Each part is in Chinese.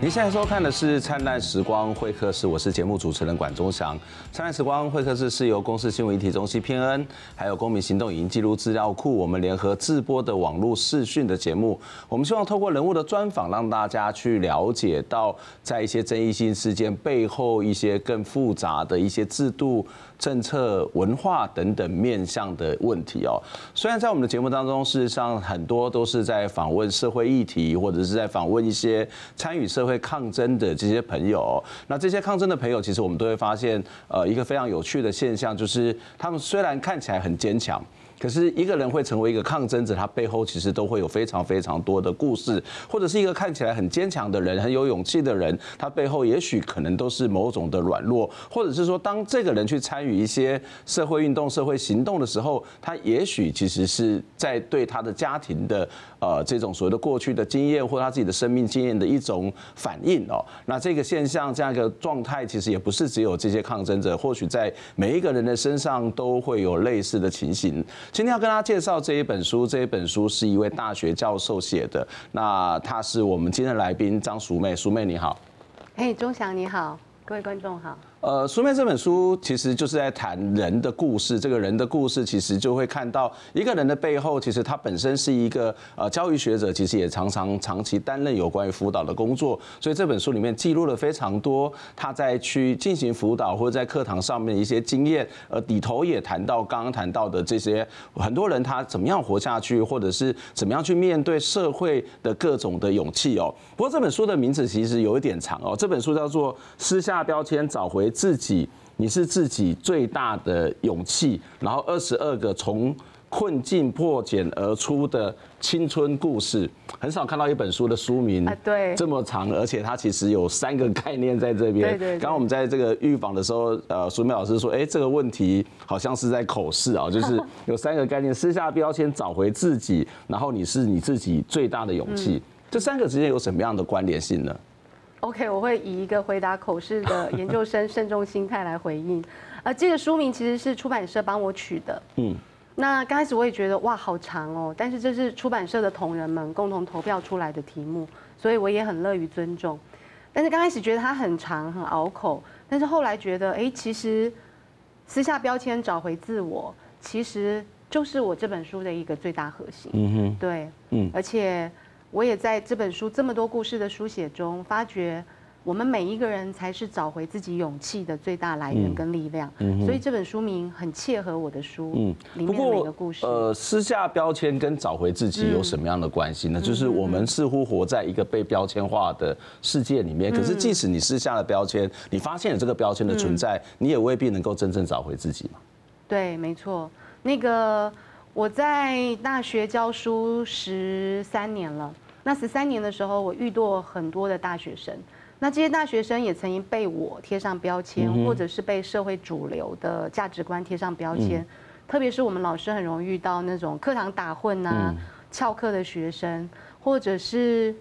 您现在收看的是《灿烂时光会客室》，我是节目主持人管中祥。《灿烂时光会客室》是由公司新闻议题中心偏恩，还有公民行动影音记录资料库，我们联合制播的网络视讯的节目。我们希望透过人物的专访，让大家去了解到，在一些争议性事件背后，一些更复杂的一些制度。政策、文化等等面向的问题哦。虽然在我们的节目当中，事实上很多都是在访问社会议题，或者是在访问一些参与社会抗争的这些朋友。那这些抗争的朋友，其实我们都会发现，呃，一个非常有趣的现象，就是他们虽然看起来很坚强。可是一个人会成为一个抗争者，他背后其实都会有非常非常多的故事，或者是一个看起来很坚强的人、很有勇气的人，他背后也许可能都是某种的软弱，或者是说，当这个人去参与一些社会运动、社会行动的时候，他也许其实是在对他的家庭的呃这种所谓的过去的经验或他自己的生命经验的一种反应哦。那这个现象这样一个状态，其实也不是只有这些抗争者，或许在每一个人的身上都会有类似的情形。今天要跟大家介绍这一本书，这一本书是一位大学教授写的。那他是我们今天的来宾张淑妹，淑妹你好。哎，钟祥你好，各位观众好。呃，书面这本书其实就是在谈人的故事。这个人的故事，其实就会看到一个人的背后，其实他本身是一个呃教育学者，其实也常常长期担任有关于辅导的工作。所以这本书里面记录了非常多他在去进行辅导或者在课堂上面一些经验。呃，里头也谈到刚刚谈到的这些很多人他怎么样活下去，或者是怎么样去面对社会的各种的勇气哦。不过这本书的名字其实有一点长哦，这本书叫做《撕下标签，找回》。自己，你是自己最大的勇气。然后二十二个从困境破茧而出的青春故事，很少看到一本书的书名对这么长，而且它其实有三个概念在这边。对对。刚刚我们在这个预防的时候，呃，苏梅老师说，哎，这个问题好像是在口试啊，就是有三个概念：撕下标签，找回自己，然后你是你自己最大的勇气。这三个之间有什么样的关联性呢？OK，我会以一个回答口试的研究生慎重心态来回应。呃，这个书名其实是出版社帮我取的。嗯，那刚开始我也觉得哇，好长哦。但是这是出版社的同仁们共同投票出来的题目，所以我也很乐于尊重。但是刚开始觉得它很长很拗口，但是后来觉得，哎，其实撕下标签找回自我，其实就是我这本书的一个最大核心。嗯哼，对，嗯，而且。我也在这本书这么多故事的书写中，发觉我们每一个人才是找回自己勇气的最大来源跟力量。嗯，所以这本书名很切合我的书。嗯，里面的每个故事。呃，撕下标签跟找回自己有什么样的关系呢？就是我们似乎活在一个被标签化的世界里面，可是即使你撕下了标签，你发现了这个标签的存在，你也未必能够真正找回自己嘛。对，没错。那个。我在大学教书十三年了，那十三年的时候，我遇到很多的大学生，那这些大学生也曾经被我贴上标签，或者是被社会主流的价值观贴上标签，特别是我们老师很容易遇到那种课堂打混啊、翘课的学生，或者是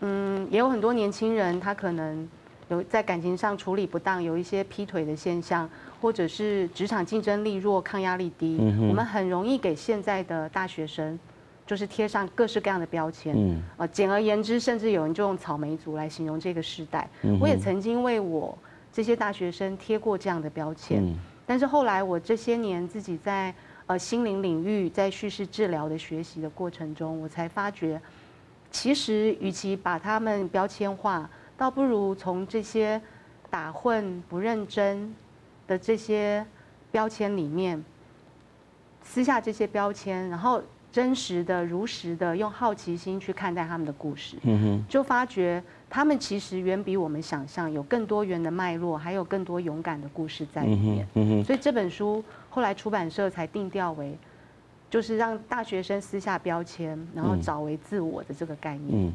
嗯，也有很多年轻人，他可能有在感情上处理不当，有一些劈腿的现象。或者是职场竞争力弱、抗压力低，我们很容易给现在的大学生，就是贴上各式各样的标签。呃，简而言之，甚至有人就用“草莓族”来形容这个时代。我也曾经为我这些大学生贴过这样的标签，但是后来我这些年自己在呃心灵领域，在叙事治疗的学习的过程中，我才发觉，其实与其把他们标签化，倒不如从这些打混、不认真。的这些标签里面，撕下这些标签，然后真实的、如实的用好奇心去看待他们的故事，就发觉他们其实远比我们想象有更多元的脉络，还有更多勇敢的故事在里面。所以这本书后来出版社才定调为，就是让大学生撕下标签，然后找回自我的这个概念。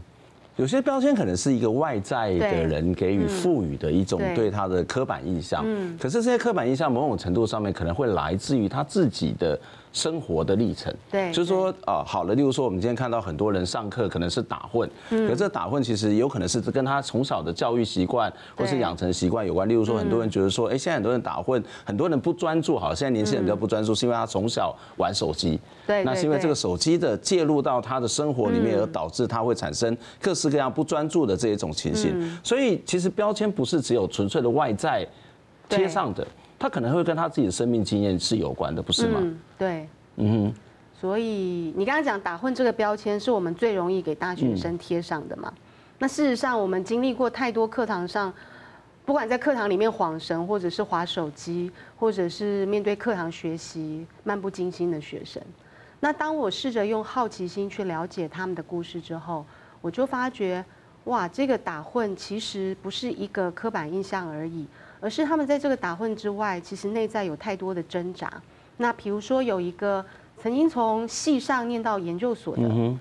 有些标签可能是一个外在的人给予赋予的一种对。他的刻板印象，可是这些刻板印象某种程度上面可能会来自于他自己的生活的历程。对，就是说啊，好了，例如说我们今天看到很多人上课可能是打混，可这打混其实有可能是跟他从小的教育习惯或是养成习惯有关。例如说，很多人觉得说，哎，现在很多人打混，很多人不专注，好，现在年轻人比较不专注，是因为他从小玩手机。对，那是因为这个手机的介入到他的生活里面，而导致他会产生各式各样不专注的这一种情形。所以其实标签不是只有纯粹的外在贴上的，他可能会跟他自己的生命经验是有关的，不是吗？对，嗯哼。所以你刚刚讲打混这个标签是我们最容易给大学生贴上的嘛？那事实上我们经历过太多课堂上，不管在课堂里面晃神，或者是划手机，或者是面对课堂学习漫不经心的学生。那当我试着用好奇心去了解他们的故事之后，我就发觉，哇，这个打混其实不是一个刻板印象而已，而是他们在这个打混之外，其实内在有太多的挣扎。那比如说有一个曾经从系上念到研究所的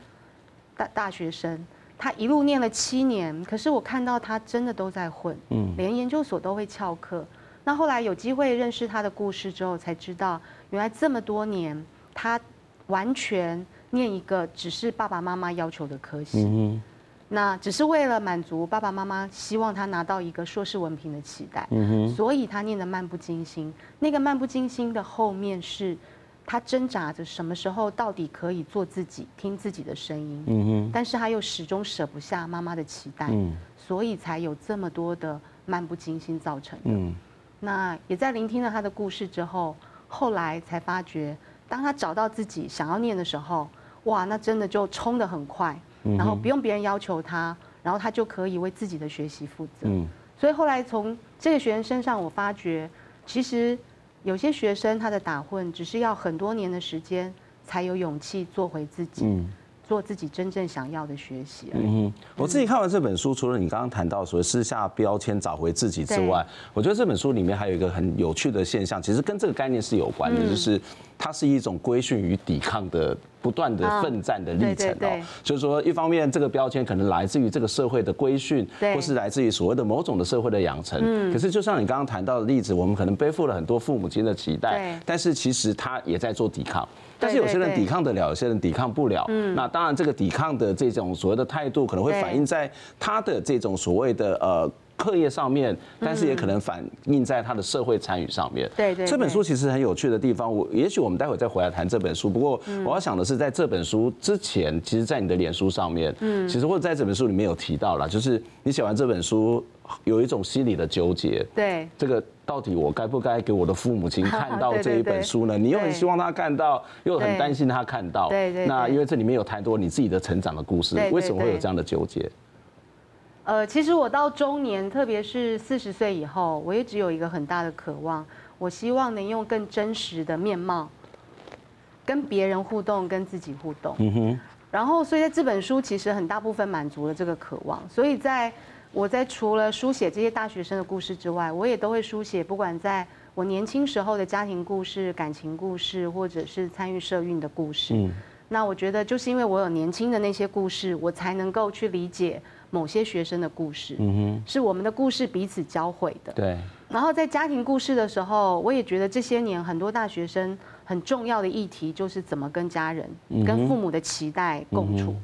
大大学生，他一路念了七年，可是我看到他真的都在混，连研究所都会翘课。那后来有机会认识他的故事之后，才知道原来这么多年他。完全念一个只是爸爸妈妈要求的科系，嗯，那只是为了满足爸爸妈妈希望他拿到一个硕士文凭的期待，嗯，所以他念得漫不经心。那个漫不经心的后面是，他挣扎着什么时候到底可以做自己，听自己的声音，嗯，但是他又始终舍不下妈妈的期待，所以才有这么多的漫不经心造成的。嗯，那也在聆听了他的故事之后，后来才发觉。当他找到自己想要念的时候，哇，那真的就冲得很快，然后不用别人要求他，然后他就可以为自己的学习负责。嗯所以后来从这个学生身上，我发觉，其实有些学生他的打混，只是要很多年的时间才有勇气做回自己。做自己真正想要的学习。嗯，我自己看完这本书，除了你刚刚谈到所谓撕下标签找回自己之外，我觉得这本书里面还有一个很有趣的现象，其实跟这个概念是有关的，就是它是一种规训与抵抗的不断的奋战的历程哦。就是说，一方面这个标签可能来自于这个社会的规训，或是来自于所谓的某种的社会的养成。嗯。可是就像你刚刚谈到的例子，我们可能背负了很多父母亲的期待，但是其实他也在做抵抗。但是有些人抵抗得了，有些人抵抗不了。嗯，那当然，这个抵抗的这种所谓的态度，可能会反映在他的这种所谓的呃课业上面，但是也可能反映在他的社会参与上面。对对。这本书其实很有趣的地方，我也许我们待会再回来谈这本书。不过我要想的是，在这本书之前，其实，在你的脸书上面，嗯，其实或者在这本书里面有提到了，就是你写完这本书。有一种心理的纠结，对这个到底我该不该给我的父母亲看到 这一本书呢？你又很希望他看到，又很担心他看到。对对。那因为这里面有太多你自己的成长的故事，为什么会有这样的纠结？呃，其实我到中年，特别是四十岁以后，我一直有一个很大的渴望，我希望能用更真实的面貌跟别人互动，跟自己互动。嗯哼。然后，所以在这本书其实很大部分满足了这个渴望，所以在。我在除了书写这些大学生的故事之外，我也都会书写，不管在我年轻时候的家庭故事、感情故事，或者是参与社运的故事。嗯，那我觉得就是因为我有年轻的那些故事，我才能够去理解某些学生的故事。嗯哼，是我们的故事彼此交汇的。对。然后在家庭故事的时候，我也觉得这些年很多大学生很重要的议题就是怎么跟家人、跟父母的期待共处。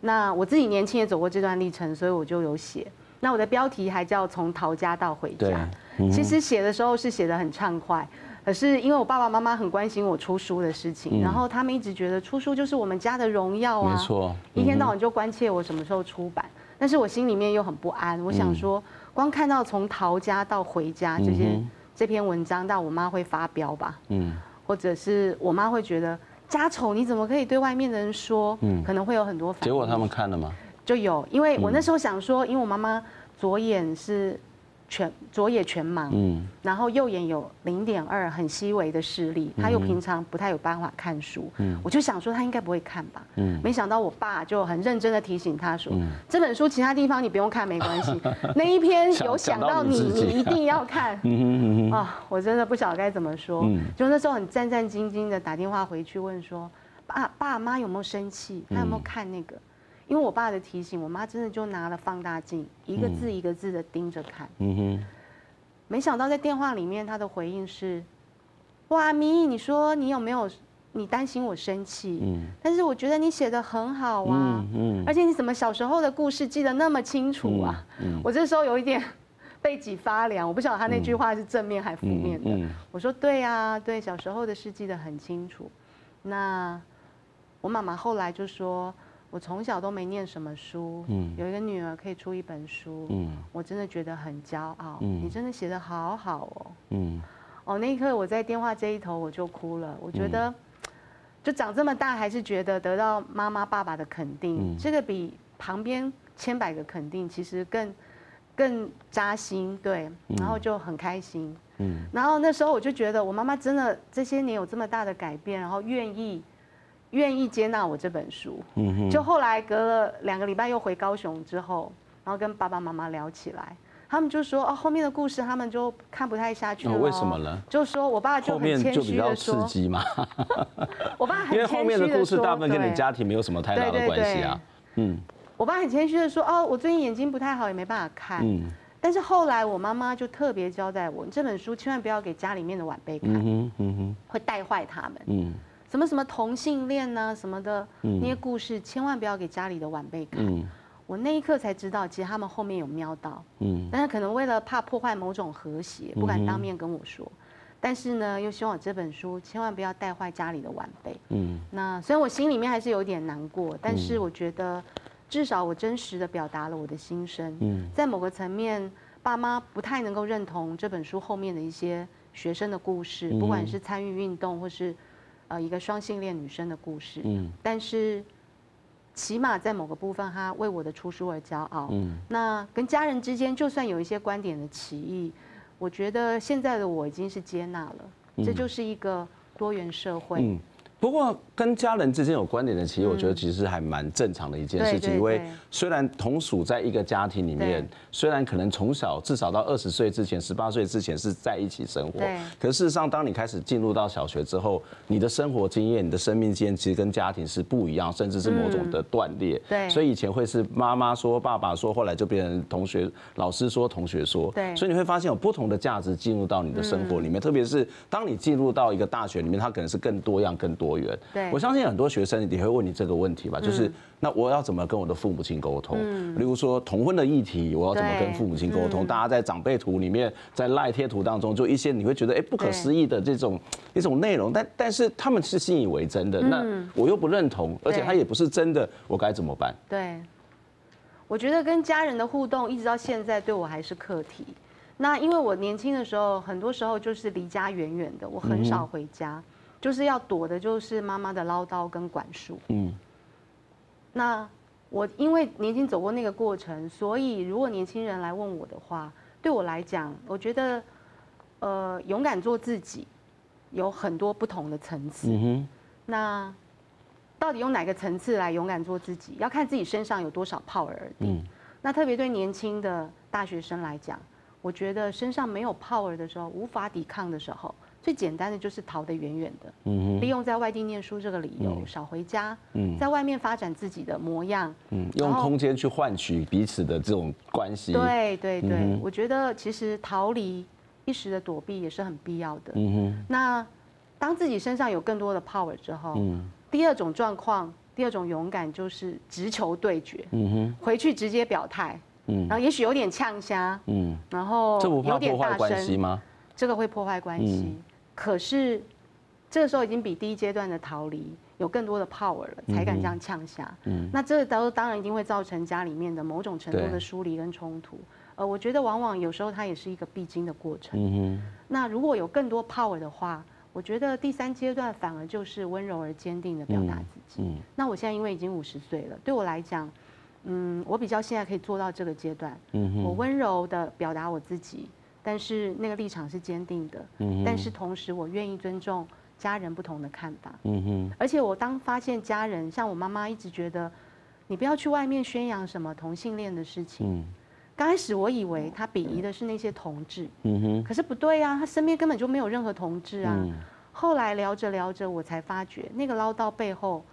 那我自己年轻也走过这段历程，所以我就有写。那我的标题还叫从逃家到回家。其实写的时候是写的很畅快，可是因为我爸爸妈妈很关心我出书的事情，然后他们一直觉得出书就是我们家的荣耀啊，没错，一天到晚就关切我什么时候出版，但是我心里面又很不安。我想说，光看到从逃家到回家这些这篇文章，到我妈会发飙吧？嗯，或者是我妈会觉得家丑你怎么可以对外面的人说？嗯，可能会有很多反应。结果他们看了吗？就有，因为我那时候想说，因为我妈妈左眼是全左眼全盲，嗯，然后右眼有零点二很细微的视力，他又平常不太有办法看书，嗯，我就想说他应该不会看吧，嗯，没想到我爸就很认真的提醒他说，这本书其他地方你不用看没关系，那一篇有想到你，你一定要看，嗯嗯啊，我真的不晓得该怎么说，就那时候很战战兢兢的打电话回去问说，爸爸妈有没有生气，他有没有看那个？因为我爸的提醒，我妈真的就拿了放大镜，一个字一个字的盯着看。嗯哼。没想到在电话里面，她的回应是：“哇，咪，你说你有没有你担心我生气，嗯，但是我觉得你写的很好啊，嗯嗯，而且你怎么小时候的故事记得那么清楚啊？嗯，我这时候有一点 背脊发凉，我不晓得他那句话是正面还负面的。嗯，我说对啊，对，小时候的事记得很清楚。那我妈妈后来就说，我从小都没念什么书，嗯，有一个女儿可以出一本书，嗯，我真的觉得很骄傲，嗯，你真的写的好好哦，嗯，哦，那一刻我在电话这一头我就哭了，我觉得。就长这么大，还是觉得得到妈妈爸爸的肯定，这个比旁边千百个肯定其实更更扎心，对，然后就很开心，嗯，然后那时候我就觉得我妈妈真的这些年有这么大的改变，然后愿意愿意接纳我这本书，嗯，就后来隔了两个礼拜又回高雄之后，然后跟爸爸妈妈聊起来。他们就说哦，后面的故事他们就看不太下去了。为什么呢？就说我爸就很谦虚的说，后面就比较刺激嘛。我爸很谦虚的说，因为后面的故事大部分跟你家庭没有什么太大的关系啊。嗯。我爸很谦虚的说哦，我最近眼睛不太好，也没办法看。嗯。但是后来我妈妈就特别交代我，这本书千万不要给家里面的晚辈看。嗯嗯哼。会带坏他们。嗯。什么什么同性恋呐，什么的那些故事，千万不要给家里的晚辈看。嗯。我那一刻才知道，其实他们后面有瞄到，嗯，但是可能为了怕破坏某种和谐，不敢当面跟我说，但是呢，又希望我这本书千万不要带坏家里的晚辈，嗯，那虽然我心里面还是有点难过，但是我觉得至少我真实的表达了我的心声，嗯，在某个层面，爸妈不太能够认同这本书后面的一些学生的故事，不管是参与运动或是呃一个双性恋女生的故事，嗯，但是。起码在某个部分，她为我的出书而骄傲。嗯，那跟家人之间，就算有一些观点的歧义，我觉得现在的我已经是接纳了。这就是一个多元社会。嗯。不过跟家人之间有关联的，其实我觉得其实还蛮正常的一件事情，因为虽然同属在一个家庭里面，虽然可能从小至少到二十岁之前、十八岁之前是在一起生活，可事实上，当你开始进入到小学之后，你的生活经验、你的生命经验其实跟家庭是不一样，甚至是某种的断裂。对，所以以前会是妈妈说、爸爸说，后来就变成同学、老师说、同学说。对，所以你会发现有不同的价值进入到你的生活里面，特别是当你进入到一个大学里面，它可能是更多样、更多。对，我相信很多学生也会问你这个问题吧，就是那我要怎么跟我的父母亲沟通？例如说同婚的议题，我要怎么跟父母亲沟通？大家在长辈图里面，在赖贴图当中，就一些你会觉得哎不可思议的这种一种内容，但但是他们是信以为真的，那我又不认同，而且他也不是真的，我该怎么办？对，我觉得跟家人的互动一直到现在对我还是课题。那因为我年轻的时候，很多时候就是离家远远的，我很少回家。就是要躲的，就是妈妈的唠叨跟管束。嗯，那我因为年轻走过那个过程，所以如果年轻人来问我的话，对我来讲，我觉得，呃，勇敢做自己，有很多不同的层次。嗯哼。那到底用哪个层次来勇敢做自己？要看自己身上有多少 power 而定。嗯。那特别对年轻的大学生来讲，我觉得身上没有 power 的时候，无法抵抗的时候。最简单的就是逃得远远的，嗯，利用在外地念书这个理由少回家，嗯，在外面发展自己的模样，嗯，用空间去换取彼此的这种关系。对对对，我觉得其实逃离一时的躲避也是很必要的。嗯哼。那当自己身上有更多的 power 之后，嗯，第二种状况，第二种勇敢就是直球对决，嗯哼，回去直接表态，嗯，然后也许有点呛虾，嗯，然后有点大声吗？这个会破坏关系。可是，这个时候已经比第一阶段的逃离有更多的 power 了，才敢这样呛下。嗯，那这都当当然一定会造成家里面的某种程度的疏离跟冲突。呃，我觉得往往有时候它也是一个必经的过程。嗯哼。那如果有更多 power 的话，我觉得第三阶段反而就是温柔而坚定的表达自己。嗯。那我现在因为已经五十岁了，对我来讲，嗯，我比较现在可以做到这个阶段。嗯哼。我温柔的表达我自己。但是那个立场是坚定的，嗯，但是同时我愿意尊重家人不同的看法，嗯哼，而且我当发现家人像我妈妈一直觉得，你不要去外面宣扬什么同性恋的事情，嗯，刚开始我以为他鄙夷的是那些同志，嗯哼，可是不对啊，他身边根本就没有任何同志啊，后来聊着聊着我才发觉那个唠叨背后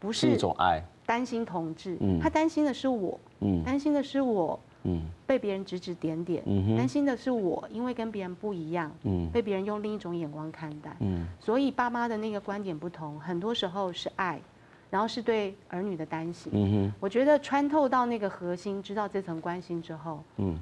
不是一种爱，担心同志，他担心的是我，嗯，担心的是我。嗯，被别人指指点点，嗯，担心的是我，因为跟别人不一样，嗯，被别人用另一种眼光看待，嗯，所以爸妈的那个观点不同，很多时候是爱，然后是对儿女的担心，嗯哼，我觉得穿透到那个核心，知道这层关心之后，嗯。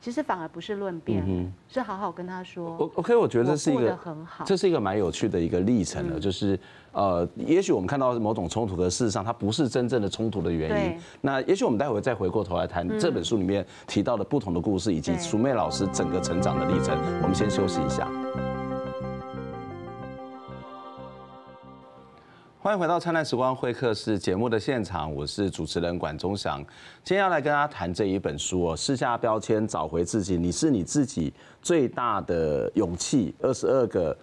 其实反而不是论辩，嗯、是好好跟他说。OK，我觉得这是一个很好，这是一个蛮有趣的一个历程了。嗯、就是呃，也许我们看到某种冲突的事实上，它不是真正的冲突的原因。那也许我们待会再回过头来谈这本书里面提到的不同的故事，以及淑妹老师整个成长的历程。我们先休息一下。欢迎回到灿烂时光会客室节目的现场，我是主持人管中祥。今天要来跟大家谈这一本书哦，撕下标签，找回自己，你是你自己最大的勇气。二十二个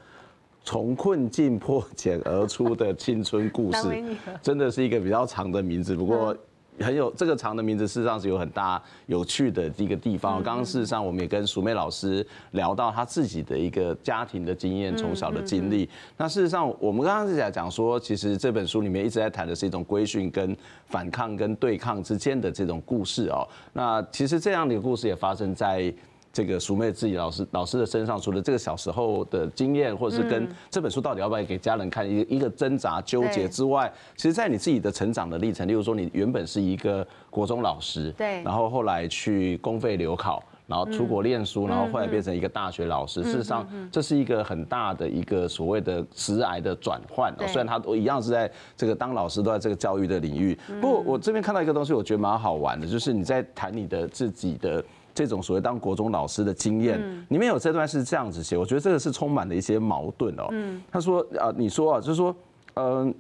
从困境破茧而出的青春故事，真的是一个比较长的名字，不过。很有这个长的名字，事实上是有很大有趣的一个地方。刚刚事实上我们也跟淑媚老师聊到她自己的一个家庭的经验，从小的经历。那事实上我们刚刚是在讲说，其实这本书里面一直在谈的是一种规训跟反抗跟对抗之间的这种故事哦。那其实这样的一个故事也发生在。这个淑妹自己老师老师的身上，除了这个小时候的经验，或者是跟这本书到底要不要给家人看，一一个挣扎纠结之外，其实，在你自己的成长的历程，例如说，你原本是一个国中老师，对，然后后来去公费留考，然后出国念书，然后后来变成一个大学老师。事实上，这是一个很大的一个所谓的职涯的转换。虽然他都一样是在这个当老师，都在这个教育的领域。不过，我这边看到一个东西，我觉得蛮好玩的，就是你在谈你的自己的。这种所谓当国中老师的经验，里面有这段是这样子写，我觉得这个是充满了一些矛盾哦。他说啊，你说啊，就是说，嗯。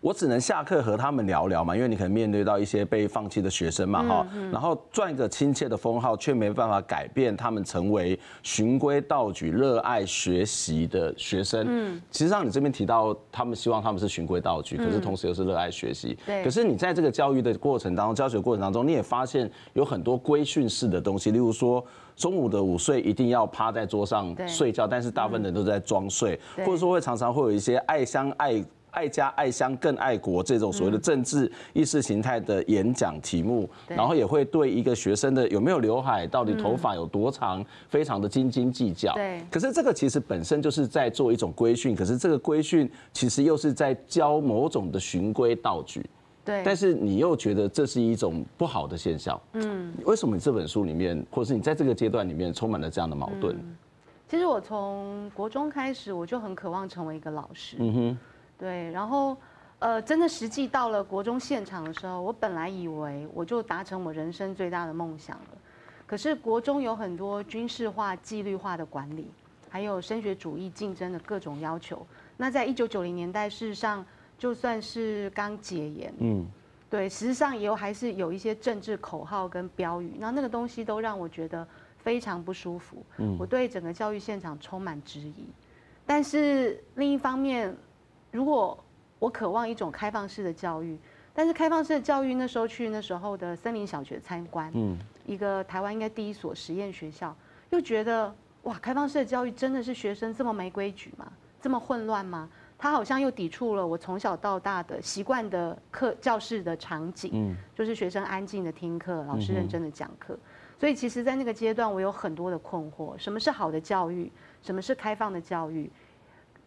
我只能下课和他们聊聊嘛，因为你可能面对到一些被放弃的学生嘛，哈，然后赚个亲切的封号，却没办法改变他们成为循规蹈矩、热爱学习的学生。嗯，其实上你这边提到，他们希望他们是循规蹈矩，可是同时又是热爱学习。对。可是你在这个教育的过程当中，教学过程当中，你也发现有很多规训式的东西，例如说中午的午睡一定要趴在桌上睡觉，但是大部分人都在装睡，或者说会常常会有一些爱乡爱。爱家爱乡更爱国这种所谓的政治意识形态的演讲题目，然后也会对一个学生的有没有刘海，到底头发有多长，非常的斤斤计较。对。可是这个其实本身就是在做一种规训，可是这个规训其实又是在教某种的循规蹈矩。对。但是你又觉得这是一种不好的现象。嗯。为什么你这本书里面，或者是你在这个阶段里面充满了这样的矛盾？其实我从国中开始，我就很渴望成为一个老师。嗯哼。对，然后，呃，真的实际到了国中现场的时候，我本来以为我就达成我人生最大的梦想了。可是国中有很多军事化、纪律化的管理，还有升学主义竞争的各种要求。那在一九九零年代，事实上就算是刚解严，嗯，对，实际上也有还是有一些政治口号跟标语，那那个东西都让我觉得非常不舒服。嗯，我对整个教育现场充满质疑。但是另一方面，如果我渴望一种开放式的教育，但是开放式的教育那时候去那时候的森林小学参观，嗯，一个台湾应该第一所实验学校，又觉得哇，开放式的教育真的是学生这么没规矩吗？这么混乱吗？他好像又抵触了我从小到大的习惯的课教室的场景，嗯，就是学生安静的听课，老师认真的讲课。所以其实，在那个阶段，我有很多的困惑：什么是好的教育？什么是开放的教育？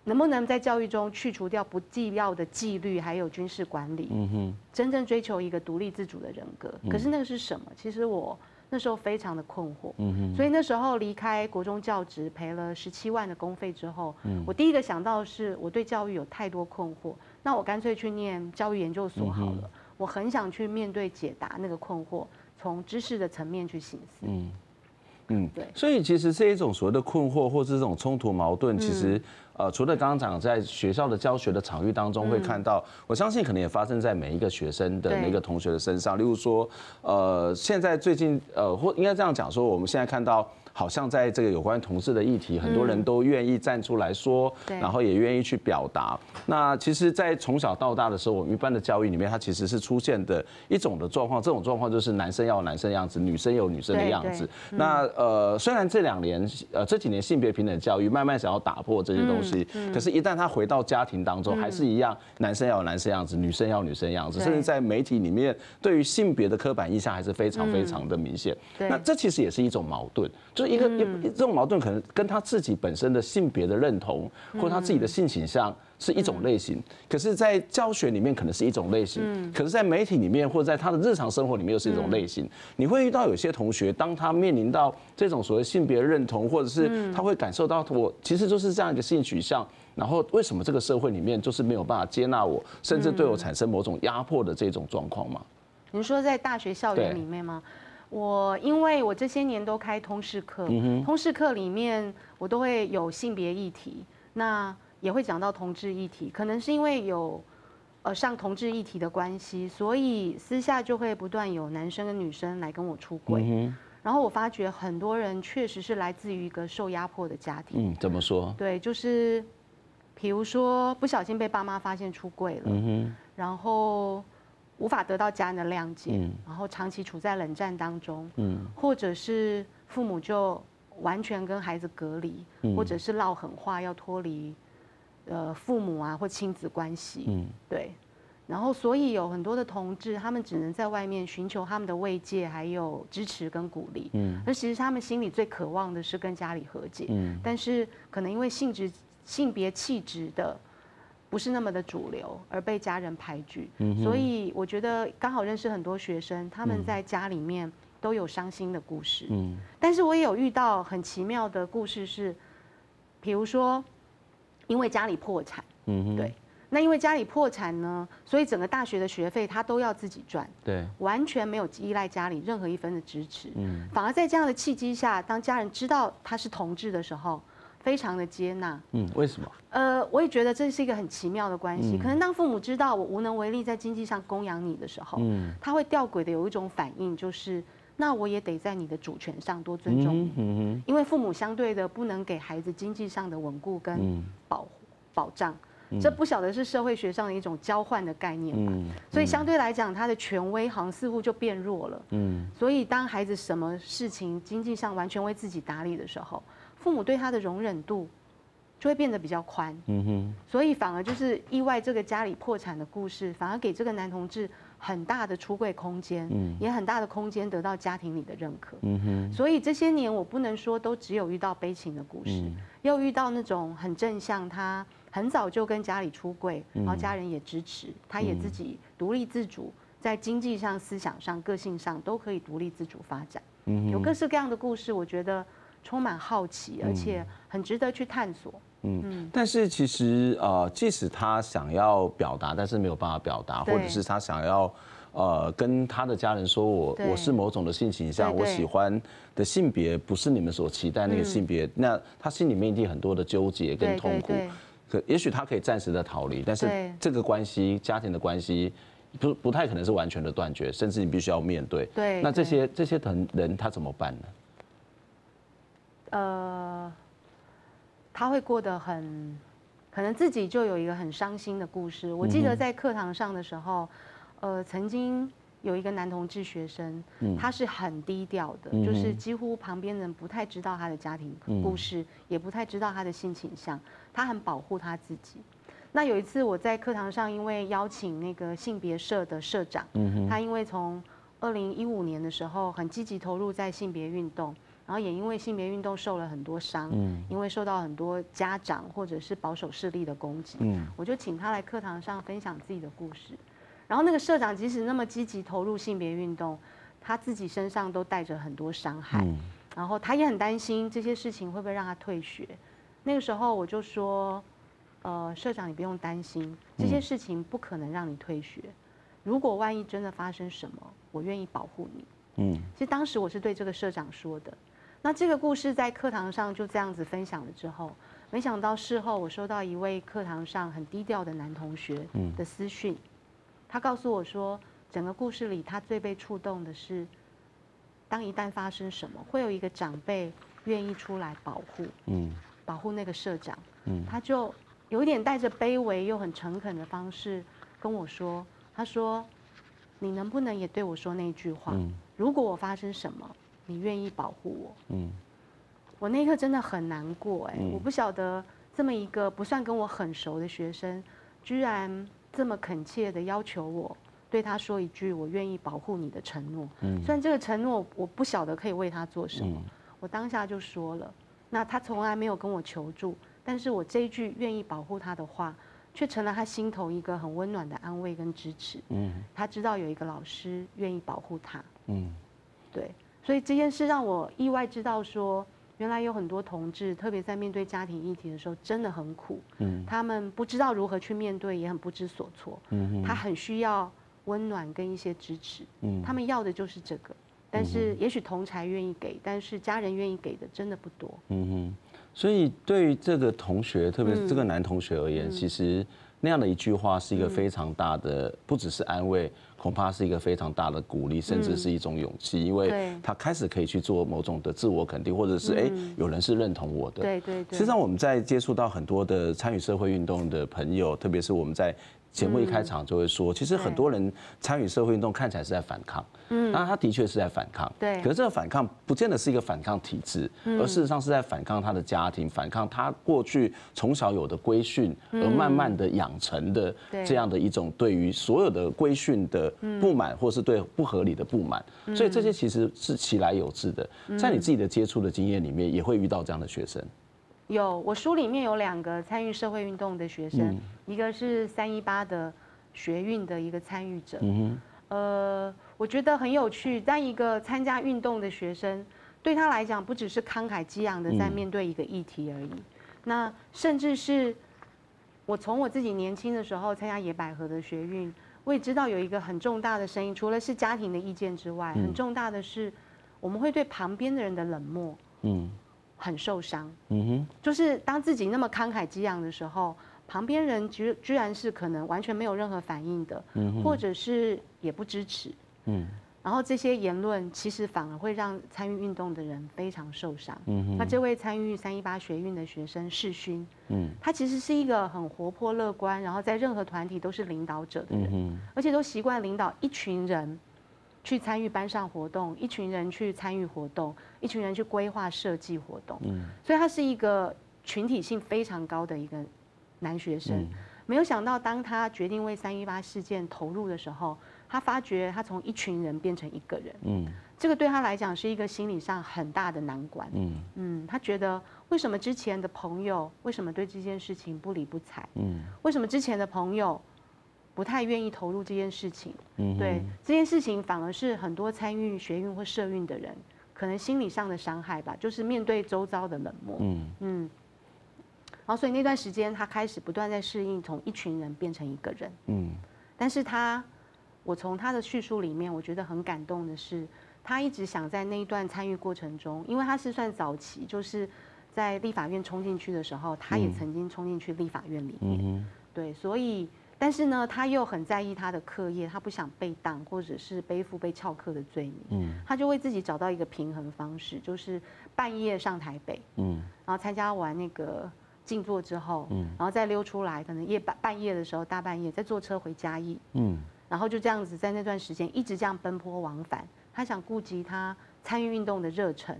能不能在教育中去除掉不必要的纪律，还有军事管理？嗯哼，真正追求一个独立自主的人格。可是那个是什么？其实我那时候非常的困惑。嗯哼，所以那时候离开国中教职，赔了十七万的公费之后，我第一个想到的是我对教育有太多困惑，那我干脆去念教育研究所好了。我很想去面对解答那个困惑，从知识的层面去醒思。嗯嗯，对。所以其实这一种所谓的困惑，或是这种冲突矛盾，其实。呃，除了刚刚讲在学校的教学的场域当中会看到，我相信可能也发生在每一个学生的每个同学的身上。例如说，呃，现在最近呃，或应该这样讲说，我们现在看到好像在这个有关同志的议题，很多人都愿意站出来说，然后也愿意去表达。那其实，在从小到大的时候，我们一般的教育里面，它其实是出现的一种的状况。这种状况就是男生要有男生的样子，女生有女生的样子。那呃，虽然这两年呃这几年性别平等教育慢慢想要打破这些东西，可是，一旦他回到家庭当中，还是一样，男生要有男生样子，女生要有女生样子，甚至在媒体里面，对于性别的刻板印象还是非常非常的明显。那这其实也是一种矛盾，就是一个一这种矛盾可能跟他自己本身的性别的认同，或他自己的性倾向。是一种类型，可是，在教学里面可能是一种类型，可是，在媒体里面或者在他的日常生活里面又是一种类型。你会遇到有些同学，当他面临到这种所谓性别认同，或者是他会感受到我其实就是这样一个性取向，然后为什么这个社会里面就是没有办法接纳我，甚至对我产生某种压迫的这种状况吗？你说在大学校园里面吗？我因为我这些年都开通识课，通识课里面我都会有性别议题，那。也会讲到同志议题，可能是因为有呃上同志议题的关系，所以私下就会不断有男生跟女生来跟我出轨。嗯、然后我发觉很多人确实是来自于一个受压迫的家庭。嗯，怎么说？对，就是比如说不小心被爸妈发现出柜了，嗯、然后无法得到家人的谅解，嗯、然后长期处在冷战当中，嗯、或者是父母就完全跟孩子隔离，嗯、或者是唠狠话要脱离。呃，父母啊，或亲子关系，嗯，对，然后所以有很多的同志，他们只能在外面寻求他们的慰藉，还有支持跟鼓励，嗯，而其实他们心里最渴望的是跟家里和解，嗯，但是可能因为性质、性别气质的不是那么的主流，而被家人排拒，嗯，所以我觉得刚好认识很多学生，他们在家里面都有伤心的故事，嗯，但是我也有遇到很奇妙的故事是，比如说。因为家里破产，嗯哼，对，那因为家里破产呢，所以整个大学的学费他都要自己赚，对，完全没有依赖家里任何一分的支持，嗯，反而在这样的契机下，当家人知道他是同志的时候，非常的接纳，嗯，为什么？呃，我也觉得这是一个很奇妙的关系，可能当父母知道我无能为力在经济上供养你的时候，嗯，他会吊诡的有一种反应，就是。那我也得在你的主权上多尊重你，因为父母相对的不能给孩子经济上的稳固跟保保障，这不晓得是社会学上的一种交换的概念吧？所以相对来讲，他的权威好像似乎就变弱了。嗯。所以当孩子什么事情经济上完全为自己打理的时候，父母对他的容忍度就会变得比较宽。所以反而就是意外这个家里破产的故事，反而给这个男同志。很大的出柜空间，也很大的空间得到家庭里的认可。嗯哼。所以这些年我不能说都只有遇到悲情的故事，又遇到那种很正向，他很早就跟家里出柜，然后家人也支持，他也自己独立自主，在经济上、思想上、个性上都可以独立自主发展。嗯，有各式各样的故事，我觉得充满好奇，而且很值得去探索。嗯，但是其实呃，即使他想要表达，但是没有办法表达，或者是他想要呃跟他的家人说我我是某种的性倾向，我喜欢的性别不是你们所期待那个性别，那他心里面一定很多的纠结跟痛苦。可也许他可以暂时的逃离，但是这个关系家庭的关系不不太可能是完全的断绝，甚至你必须要面对。对，那这些这些人人他怎么办呢？呃。他会过得很，可能自己就有一个很伤心的故事。我记得在课堂上的时候，呃，曾经有一个男同志学生，他是很低调的，就是几乎旁边人不太知道他的家庭故事，也不太知道他的性倾向，他很保护他自己。那有一次我在课堂上，因为邀请那个性别社的社长，他因为从二零一五年的时候很积极投入在性别运动。然后也因为性别运动受了很多伤，嗯，因为受到很多家长或者是保守势力的攻击，嗯，我就请他来课堂上分享自己的故事。然后那个社长即使那么积极投入性别运动，他自己身上都带着很多伤害，然后他也很担心这些事情会不会让他退学。那个时候我就说，呃，社长你不用担心，这些事情不可能让你退学。如果万一真的发生什么，我愿意保护你。嗯，其实当时我是对这个社长说的。那这个故事在课堂上就这样子分享了之后，没想到事后我收到一位课堂上很低调的男同学的私讯，他告诉我说，整个故事里他最被触动的是，当一旦发生什么，会有一个长辈愿意出来保护，嗯，保护那个社长，嗯，他就有一点带着卑微又很诚恳的方式跟我说，他说，你能不能也对我说那句话？嗯，如果我发生什么，你愿意保护我？嗯，我那一刻真的很难过，哎，我不晓得这么一个不算跟我很熟的学生，居然这么恳切的要求我。对他说一句“我愿意保护你”的承诺，嗯，虽然这个承诺我不晓得可以为他做什么，我当下就说了。那他从来没有跟我求助，但是我这一句愿意保护他的话，却成了他心头一个很温暖的安慰跟支持。嗯，他知道有一个老师愿意保护他。嗯，对，所以这件事让我意外知道说，原来有很多同志，特别在面对家庭议题的时候，真的很苦。嗯，他们不知道如何去面对，也很不知所措。嗯，他很需要。温暖跟一些支持，嗯，他们要的就是这个，但是也许同才愿意给，但是家人愿意给的真的不多，嗯哼。所以对于这个同学，特别是这个男同学而言，嗯、其实那样的一句话是一个非常大的，嗯、不只是安慰，恐怕是一个非常大的鼓励，甚至是一种勇气，因为他开始可以去做某种的自我肯定，或者是哎、欸，有人是认同我的。对对对。实际上我们在接触到很多的参与社会运动的朋友，特别是我们在。节目一开场就会说，其实很多人参与社会运动看起来是在反抗，嗯，那他的确是在反抗，对。可是这个反抗不见得是一个反抗体制，而事实上是在反抗他的家庭，反抗他过去从小有的规训，而慢慢的养成的这样的一种对于所有的规训的不满，或是对不合理的不满。所以这些其实是其来有自的，在你自己的接触的经验里面，也会遇到这样的学生。有，我书里面有两个参与社会运动的学生，一个是三一八的学运的一个参与者。呃，我觉得很有趣。但一个参加运动的学生，对他来讲，不只是慷慨激昂的在面对一个议题而已。那甚至是我从我自己年轻的时候参加野百合的学运，我也知道有一个很重大的声音，除了是家庭的意见之外，很重大的是我们会对旁边的人的冷漠。嗯。很受伤，嗯哼，就是当自己那么慷慨激昂的时候，旁边人居居然是可能完全没有任何反应的，嗯哼，或者是也不支持，嗯，然后这些言论其实反而会让参与运动的人非常受伤，嗯哼，那这位参与三一八学运的学生世勋，嗯，他其实是一个很活泼乐观，然后在任何团体都是领导者的人，而且都习惯领导一群人。去参与班上活动，一群人去参与活动，一群人去规划设计活动。嗯，所以他是一个群体性非常高的一个男学生。没有想到，当他决定为三一八事件投入的时候，他发觉他从一群人变成一个人。嗯，这个对他来讲是一个心理上很大的难关。嗯嗯，他觉得为什么之前的朋友为什么对这件事情不理不睬？嗯，为什么之前的朋友？不太愿意投入这件事情，嗯，对这件事情反而是很多参与学运或社运的人可能心理上的伤害吧，就是面对周遭的冷漠，嗯。嗯，然后所以那段时间他开始不断在适应从一群人变成一个人，嗯，但是他，我从他的叙述里面，我觉得很感动的是，他一直想在那一段参与过程中，因为他是算早期，就是在立法院冲进去的时候，他也曾经冲进去立法院里面，对，所以。但是呢，他又很在意他的课业，他不想被当，或者是背负被翘课的罪名。嗯，他就为自己找到一个平衡方式，就是半夜上台北，嗯，然后参加完那个静坐之后，嗯，然后再溜出来，可能夜半半夜的时候，大半夜再坐车回嘉义，嗯，然后就这样子在那段时间一直这样奔波往返，他想顾及他参与运动的热忱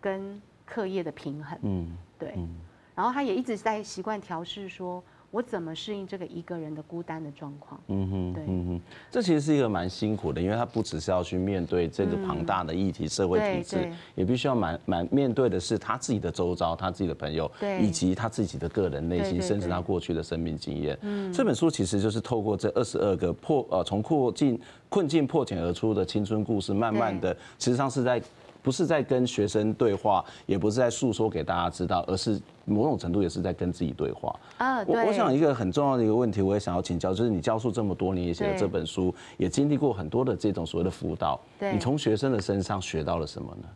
跟课业的平衡，嗯，对，然后他也一直在习惯调试说。我怎么适应这个一个人的孤单的状况？嗯哼，对，嗯哼，这其实是一个蛮辛苦的，因为他不只是要去面对这个庞大的议题、社会体制，也必须要蛮蛮面对的是他自己的周遭、他自己的朋友，以及他自己的个人内心，甚至他过去的生命经验。嗯，这本书其实就是透过这二十二个破呃从困境困境破茧而出的青春故事，慢慢的，实际上是在。不是在跟学生对话，也不是在诉说给大家知道，而是某种程度也是在跟自己对话。啊，对。我我想一个很重要的一个问题，我也想要请教，就是你教书这么多年，也写了这本书，也经历过很多的这种所谓的辅导，你从学生的身上学到了什么呢？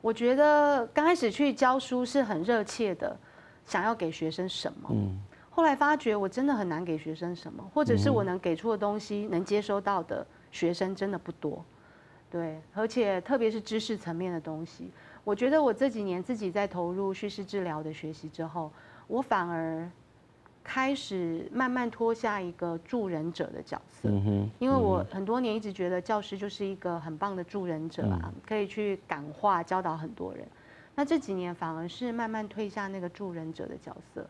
我觉得刚开始去教书是很热切的，想要给学生什么。嗯。后来发觉我真的很难给学生什么，或者是我能给出的东西，能接收到的学生真的不多。对，而且特别是知识层面的东西，我觉得我这几年自己在投入叙事治疗的学习之后，我反而开始慢慢脱下一个助人者的角色。因为我很多年一直觉得教师就是一个很棒的助人者啊，可以去感化、教导很多人。那这几年反而是慢慢退下那个助人者的角色，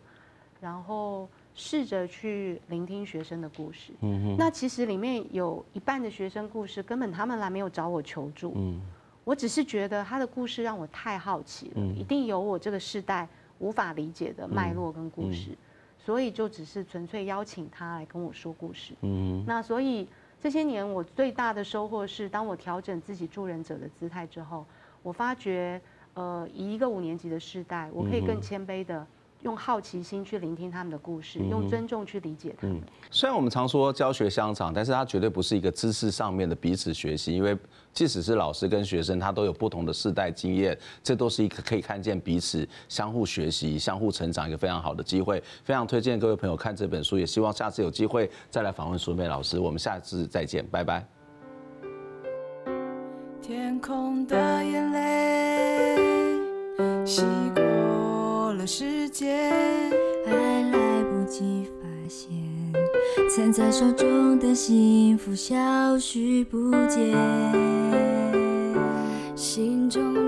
然后试着去聆听学生的故事。嗯哼。那其实里面有一半的学生故事，根本他们来没有找我求助。嗯。我只是觉得他的故事让我太好奇了，嗯、一定有我这个世代无法理解的脉络跟故事，所以就只是纯粹邀请他来跟我说故事。嗯，那所以这些年我最大的收获是，当我调整自己助人者的姿态之后，我发觉，呃，以一个五年级的世代，我可以更谦卑的。用好奇心去聆听他们的故事，用尊重去理解他们。虽然我们常说教学相长，但是它绝对不是一个知识上面的彼此学习，因为即使是老师跟学生，他都有不同的世代经验，这都是一个可以看见彼此相互学习、相互成长一个非常好的机会。非常推荐各位朋友看这本书，也希望下次有机会再来访问淑美老师。我们下次再见，拜拜。天空的眼泪，时间还来不及发现，攥在手中的幸福消失不见，心中。